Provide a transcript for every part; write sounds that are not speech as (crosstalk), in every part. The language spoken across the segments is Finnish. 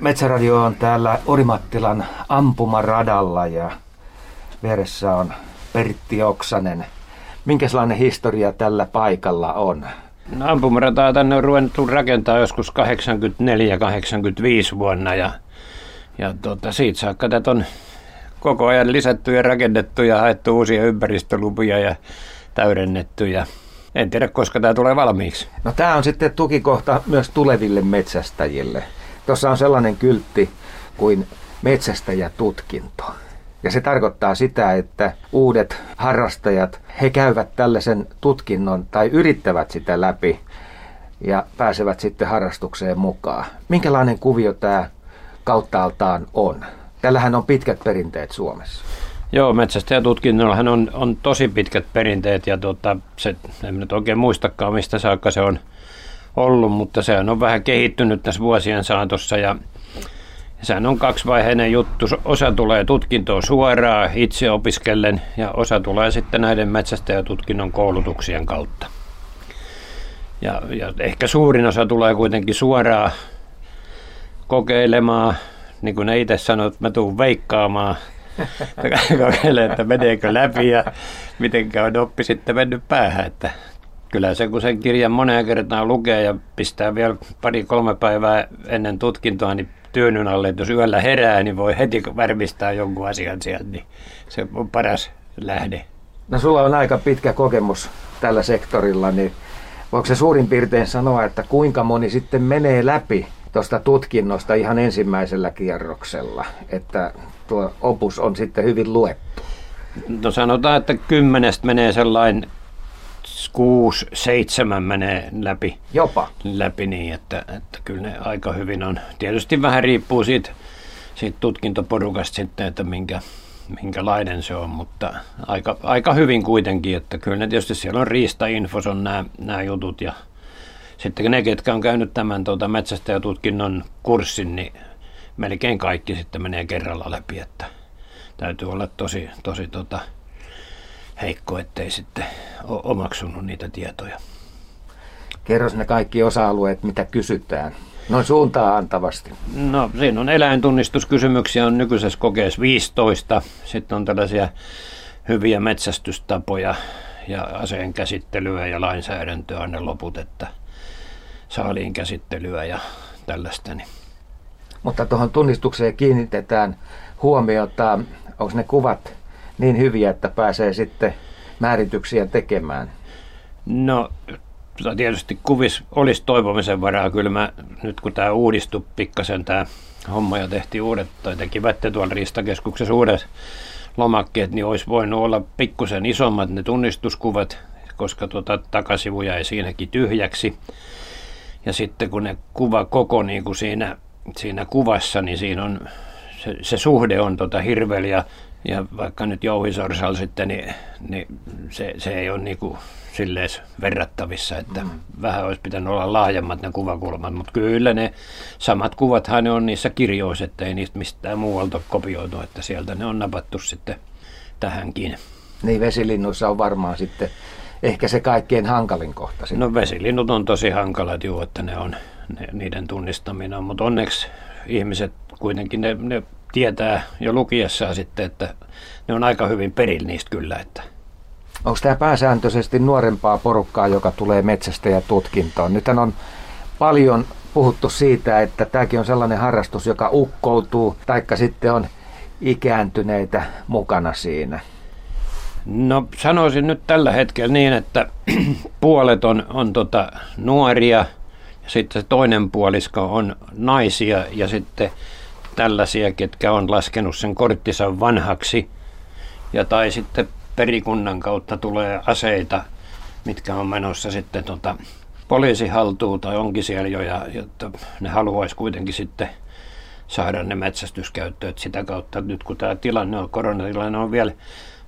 Metsäradio on täällä Orimattilan ampumaradalla ja vieressä on Pertti Oksanen. Minkälainen historia tällä paikalla on? No, ampumarataa tänne on ruvennut rakentaa joskus 84-85 vuonna ja, ja tuota, siitä saakka tätä on koko ajan lisätty ja rakennettu ja haettu uusia ympäristölupia ja täydennetty ja en tiedä koska tämä tulee valmiiksi. No tämä on sitten tukikohta myös tuleville metsästäjille. Tuossa on sellainen kyltti kuin metsästäjätutkinto. Ja se tarkoittaa sitä, että uudet harrastajat, he käyvät tällaisen tutkinnon tai yrittävät sitä läpi ja pääsevät sitten harrastukseen mukaan. Minkälainen kuvio tämä kauttaaltaan on? Tällähän on pitkät perinteet Suomessa. Joo, metsästäjätutkinnollahan on, on tosi pitkät perinteet ja tuota, se, en nyt oikein muistakaan mistä saakka se on ollut, mutta se on vähän kehittynyt tässä vuosien saatossa ja Sehän on kaksivaiheinen juttu. Osa tulee tutkintoon suoraan itse opiskellen ja osa tulee sitten näiden metsästäjätutkinnon koulutuksien kautta. Ja, ja ehkä suurin osa tulee kuitenkin suoraan kokeilemaan, niin kuin ne itse sanoo, että mä tuun veikkaamaan, (laughs) kokeilemaan, että meneekö läpi ja miten on oppi sitten mennyt päähän. Että kyllä se, kun sen kirjan moneen kertaan lukee ja pistää vielä pari-kolme päivää ennen tutkintoa, niin työnyn alle, että jos yöllä herää, niin voi heti varmistaa jonkun asian sieltä, niin se on paras lähde. No sulla on aika pitkä kokemus tällä sektorilla, niin voiko se suurin piirtein sanoa, että kuinka moni sitten menee läpi tuosta tutkinnosta ihan ensimmäisellä kierroksella, että tuo opus on sitten hyvin luettu? No sanotaan, että kymmenestä menee sellainen kuusi, seitsemän menee läpi. Jopa? Läpi niin, että, että kyllä ne aika hyvin on. Tietysti vähän riippuu siitä, siitä tutkintoporukasta sitten, että minkä, minkälainen se on, mutta aika, aika hyvin kuitenkin, että kyllä ne tietysti siellä on riistainfos on nämä, nämä jutut ja sitten ne, ketkä on käynyt tämän tuota, metsästäjätutkinnon kurssin, niin melkein kaikki sitten menee kerralla läpi, että täytyy olla tosi, tosi tota, heikko, ettei sitten ole omaksunut niitä tietoja. Kerros ne kaikki osa-alueet, mitä kysytään. Noin suuntaa antavasti. No siinä on eläintunnistuskysymyksiä on nykyisessä kokeessa 15. Sitten on tällaisia hyviä metsästystapoja ja aseen käsittelyä ja lainsäädäntöä on ne loput, että saaliin käsittelyä ja tällaista. Niin. Mutta tuohon tunnistukseen kiinnitetään huomiota, onko ne kuvat niin hyviä, että pääsee sitten määrityksiä tekemään? No tietysti kuvis olisi toivomisen varaa. Kyllä mä, nyt kun tämä uudistui pikkasen tämä homma ja tehtiin uudet, tai tekivät tuolla Riistakeskuksessa uudet lomakkeet, niin olisi voinut olla pikkusen isommat ne tunnistuskuvat, koska tuota takasivu jäi siinäkin tyhjäksi. Ja sitten kun ne kuva koko niin kuin siinä, siinä kuvassa, niin siinä on se, se suhde on tota hirveellä ja vaikka nyt Jouhisorsalla sitten, niin, niin se, se ei ole niin kuin silleen verrattavissa, että mm. vähän olisi pitänyt olla laajemmat ne kuvakulmat, mutta kyllä ne samat kuvathan ne on niissä kirjoissa, että ei niistä mistään muualta kopioitu, että sieltä ne on napattu sitten tähänkin. Niin vesilinnuissa on varmaan sitten ehkä se kaikkein hankalin kohta. Sitten. No vesilinnut on tosi hankalat juu, että ne on ne, niiden tunnistaminen, mutta onneksi ihmiset kuitenkin ne, ne tietää jo lukiessaan sitten, että ne on aika hyvin perillä niistä kyllä. Että. Onko tämä pääsääntöisesti nuorempaa porukkaa, joka tulee metsästä ja tutkintoon? Nythän on paljon puhuttu siitä, että tämäkin on sellainen harrastus, joka ukkoutuu, taikka sitten on ikääntyneitä mukana siinä. No sanoisin nyt tällä hetkellä niin, että (clears throat) puolet on, on tota nuoria, ja sitten se toinen puolisko on naisia ja sitten tällaisia, ketkä on laskenut sen korttinsa vanhaksi. Ja tai sitten perikunnan kautta tulee aseita, mitkä on menossa sitten tota, poliisihaltuun tai onkin siellä jo, ja, jotta ne haluaisi kuitenkin sitten saada ne metsästyskäyttöön. Sitä kautta nyt kun tämä tilanne on, koronatilanne on vielä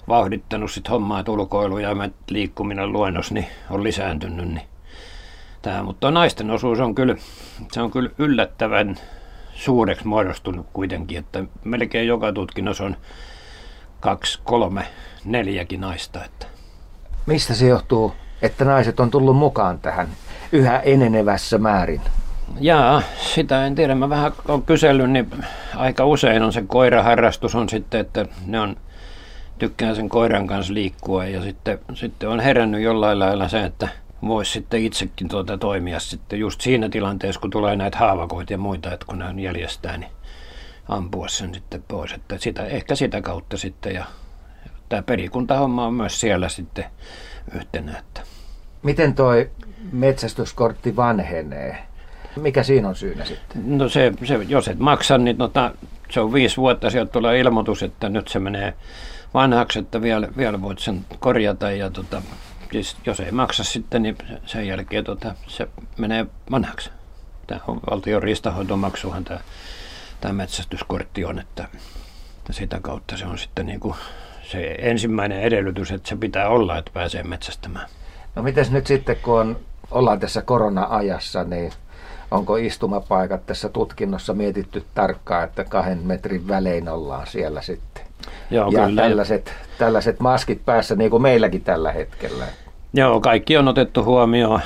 vauhdittanut sit hommaa, että ulkoilu ja liikkuminen luennos niin on lisääntynyt. Niin tämä, mutta naisten osuus on kyllä, se on kyllä yllättävän suureksi muodostunut kuitenkin, että melkein joka tutkinnossa on kaksi, kolme, neljäkin naista. Että. Mistä se johtuu, että naiset on tullut mukaan tähän yhä enenevässä määrin? Jaa, sitä en tiedä. Mä vähän olen kysellyt, niin aika usein on se koiraharrastus on sitten, että ne on tykkään sen koiran kanssa liikkua ja sitten, sitten on herännyt jollain lailla se, että voisi sitten itsekin tuota toimia sitten just siinä tilanteessa, kun tulee näitä haavakoita ja muita, että kun ne on jäljestään, niin ampua sen sitten pois. Että sitä, ehkä sitä kautta sitten ja tämä perikuntahomma on myös siellä sitten yhtenä. Että. Miten toi metsästyskortti vanhenee? Mikä siinä on syynä sitten? No se, se jos et maksa, niin tota, se on viisi vuotta, sieltä tulee ilmoitus, että nyt se menee vanhaksi, että vielä, vielä voit sen korjata ja tota, jos ei maksa sitten, niin sen jälkeen tota, se menee vanhaksi. Tämä on valtion riistahoitomaksuhan tämä, tämä metsästyskortti on, että, että sitä kautta se on sitten niin kuin se ensimmäinen edellytys, että se pitää olla, että pääsee metsästämään. No mites nyt sitten, kun on, ollaan tässä korona-ajassa, niin onko istumapaikat tässä tutkinnossa mietitty tarkkaan, että kahden metrin välein ollaan siellä sitten? Joo, ja kyllä. Tällaiset, tällaiset maskit päässä, niin kuin meilläkin tällä hetkellä. Joo, kaikki on otettu huomioon.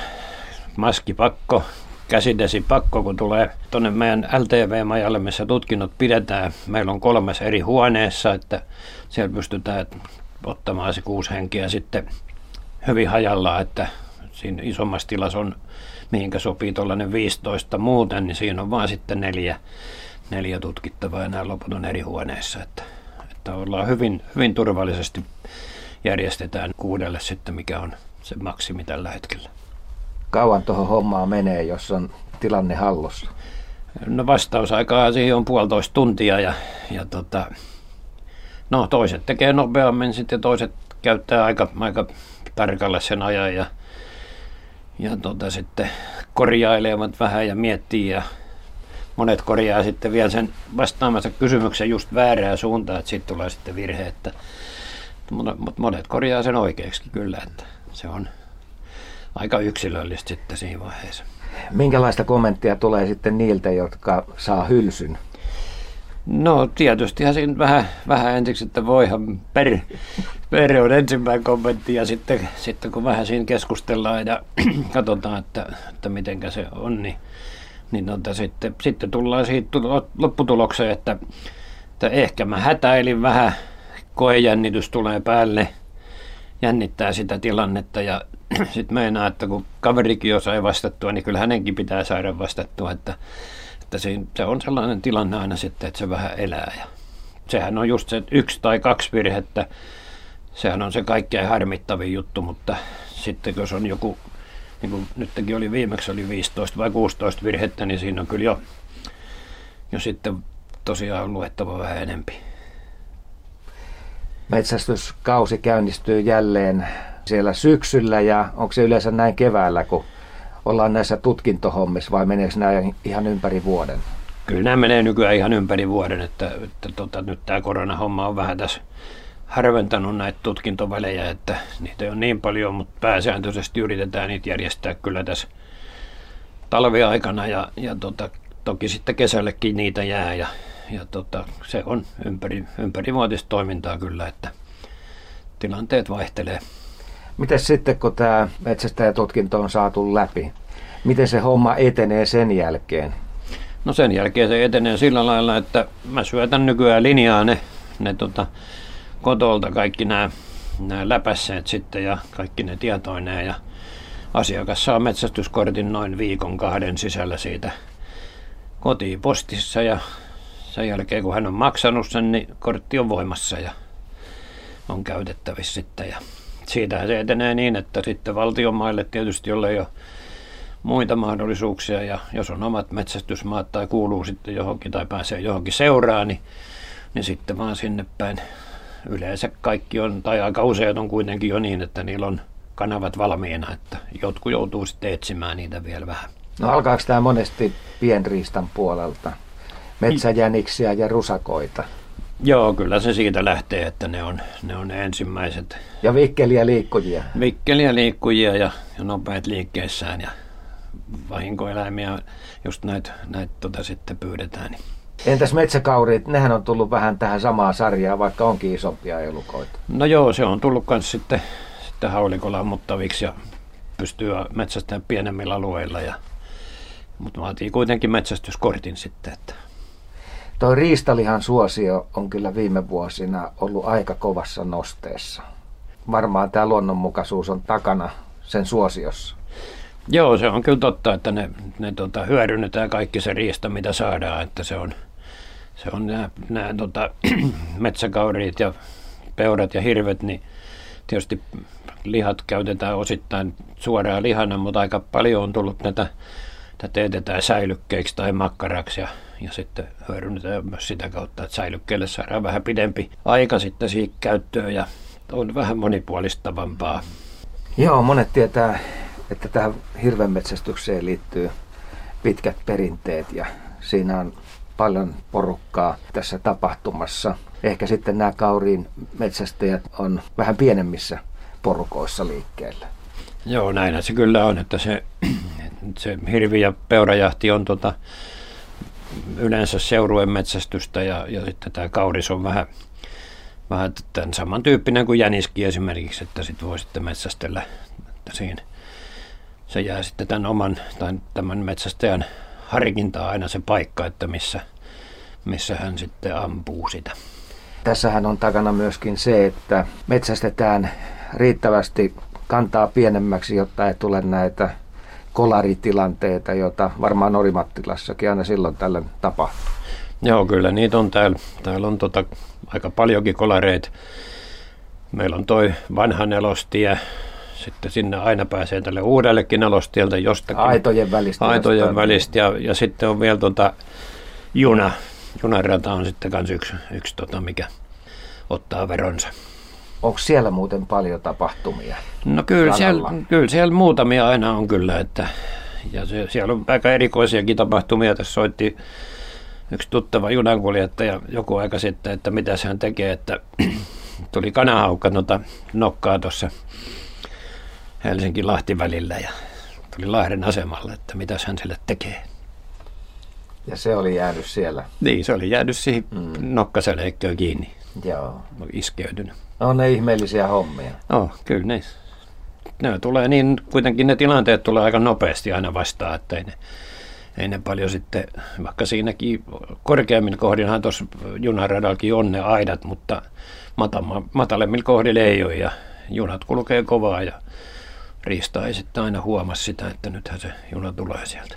Maskipakko, käsidesipakko, kun tulee tuonne meidän LTV-majalle, missä tutkinnot pidetään. Meillä on kolmes eri huoneessa, että siellä pystytään ottamaan se kuusi henkeä sitten hyvin hajalla, että siinä isommassa tilassa on, mihinkä sopii tuollainen 15 muuten, niin siinä on vaan sitten neljä, neljä tutkittavaa ja nämä loput on eri huoneissa. Että, että ollaan hyvin, hyvin turvallisesti järjestetään kuudelle sitten, mikä on se maksimi tällä hetkellä. Kauan tuohon hommaan menee, jos on tilanne hallussa? No vastausaikaa siihen on puolitoista tuntia ja, ja tota, no toiset tekee nopeammin sitten toiset käyttää aika, aika tarkalle sen ajan ja, ja tota, sitten korjailevat vähän ja miettii ja monet korjaa sitten vielä sen vastaamassa kysymyksen just väärää suuntaan, että siitä tulee sitten virhe, että mutta monet korjaa sen oikeaksi kyllä, että se on aika yksilöllistä sitten siinä vaiheessa. Minkälaista kommenttia tulee sitten niiltä, jotka saa hylsyn? No tietysti siinä vähän, vähän ensiksi, että voihan per, per on ensimmäinen kommentti ja sitten, sitten kun vähän siinä keskustellaan ja (clears throat) katsotaan, että, että miten se on, niin, niin tota, sitten, sitten tullaan siitä lopputulokseen, että, että ehkä mä hätäilin vähän, koejännitys tulee päälle, jännittää sitä tilannetta ja (clears throat) sitten meinaa, että kun kaverikin jo sai vastattua, niin kyllä hänenkin pitää saada vastattua, että, että se, se on sellainen tilanne aina sitten, että se vähän elää. Ja sehän on just se yksi tai kaksi virhettä, sehän on se kaikkein harmittavin juttu, mutta sitten jos on joku, niin kuin nytkin oli viimeksi oli 15 vai 16 virhettä, niin siinä on kyllä jo, jo sitten tosiaan luettava vähän enempi. Metsästyskausi käynnistyy jälleen siellä syksyllä ja onko se yleensä näin keväällä, kun ollaan näissä tutkintohommissa vai meneekö nämä ihan ympäri vuoden? Kyllä nämä menee nykyään ihan ympäri vuoden, että, että tota, nyt tämä koronahomma on vähän tässä harventanut näitä tutkintovälejä, että niitä ei ole niin paljon, mutta pääsääntöisesti yritetään niitä järjestää kyllä tässä talviaikana ja, ja tota, toki sitten kesällekin niitä jää ja, ja tota, se on ympäri, ympärivuotista toimintaa kyllä, että tilanteet vaihtelee. Miten sitten, kun tämä metsästäjätutkinto on saatu läpi, miten se homma etenee sen jälkeen? No sen jälkeen se etenee sillä lailla, että mä syötän nykyään linjaa ne, ne tota, kotolta kaikki nämä, nämä läpässeet sitten ja kaikki ne tietoineen ja asiakas saa metsästyskortin noin viikon kahden sisällä siitä kotiin postissa ja sen jälkeen kun hän on maksanut sen, niin kortti on voimassa ja on käytettävissä sitten. Ja siitähän se etenee niin, että sitten valtionmaille tietysti, jolle ei ole muita mahdollisuuksia ja jos on omat metsästysmaat tai kuuluu sitten johonkin tai pääsee johonkin seuraan, niin, niin sitten vaan sinne päin. Yleensä kaikki on, tai aika useat on kuitenkin jo niin, että niillä on kanavat valmiina, että jotkut joutuu sitten etsimään niitä vielä vähän. No alkaako tämä monesti pienriistan puolelta? Metsäjäniksiä ja rusakoita? Joo, kyllä se siitä lähtee, että ne on ne, on ne ensimmäiset. Ja vikkeliä liikkujia. Vikkeliä liikkujia ja, ja nopeat liikkeessään ja vahinkoeläimiä, just näitä näit, tota sitten pyydetään. Niin. Entäs metsäkaurit, nehän on tullut vähän tähän samaan sarjaan, vaikka onkin isompia elukoita. No joo, se on tullut myös sitten, sitten haulikolla ammuttaviksi ja pystyy metsästämään pienemmillä alueilla ja Mutta vaatii kuitenkin metsästyskortin sitten. Että. Tuo riistalihan suosio on kyllä viime vuosina ollut aika kovassa nosteessa. Varmaan tämä luonnonmukaisuus on takana sen suosiossa. Joo, se on kyllä totta, että ne, ne tota, hyödynnetään kaikki se riista, mitä saadaan. Että se on, se on nämä, nämä tota, (clears throat) metsäkauriit ja peurat ja hirvet, niin tietysti lihat käytetään osittain suoraan lihana, mutta aika paljon on tullut näitä, että teetetään säilykkeiksi tai makkaraksi ja, ja sitten hyödynnetään myös sitä kautta, että säilykkeelle saadaan vähän pidempi aika sitten siihen käyttöön ja on vähän monipuolistavampaa. Joo, monet tietää, että tähän hirvenmetsästykseen liittyy pitkät perinteet ja siinä on paljon porukkaa tässä tapahtumassa. Ehkä sitten nämä kauriin metsästäjät on vähän pienemmissä porukoissa liikkeellä. Joo, näinhän se kyllä on, että se, se hirvi- ja peurajahti on tota, yleensä seurueen metsästystä ja, ja sitten tämä kauris on vähän, vähän tämän samantyyppinen kuin jäniski esimerkiksi, että sitten voi sitten metsästellä, että siinä se jää sitten tämän oman tai tämän metsästäjän harkintaa aina se paikka, että missä, missä hän sitten ampuu sitä. Tässähän on takana myöskin se, että metsästetään riittävästi kantaa pienemmäksi, jotta ei tule näitä kolaritilanteita, joita varmaan Orimattilassakin aina silloin tällöin tapahtuu. Joo, kyllä niitä on täällä. Täällä on tota, aika paljonkin kolareita. Meillä on toi vanha nelostie, sitten sinne aina pääsee tälle uudellekin nelostieltä jostakin. Aitojen välistä. Aitojen jostain. välistä ja, ja sitten on vielä tota, juna. Junarata on sitten myös yksi, yksi tota, mikä ottaa veronsa. Onko siellä muuten paljon tapahtumia? No kyllä siellä, kyllä siellä muutamia aina on kyllä, että, ja se, siellä on aika erikoisiakin tapahtumia. Tässä soitti yksi tuttava junankuljettaja joku aika sitten, että mitä hän tekee, että (clears throat) tuli kanahaukka noita nokkaa tuossa Helsinki-Lahti välillä ja tuli Lahden asemalle, että mitä hän sille tekee. Ja se oli jäänyt siellä? Niin, se oli jäänyt siihen mm. nokkaseleikköön kiinni. Joo. Iskeytynyt. No ne ihmeellisiä hommia. Oh, kyllä ne. Ne tulee niin, kuitenkin ne tilanteet tulee aika nopeasti aina vastaan, että ei ne, ei ne paljon sitten, vaikka siinäkin korkeammin kohdinhan tuossa junaradallakin on ne aidat, mutta matalemmilla kohdilla ei ole ja junat kulkee kovaa ja Riista ei sitten aina huomaa sitä, että nythän se juna tulee sieltä.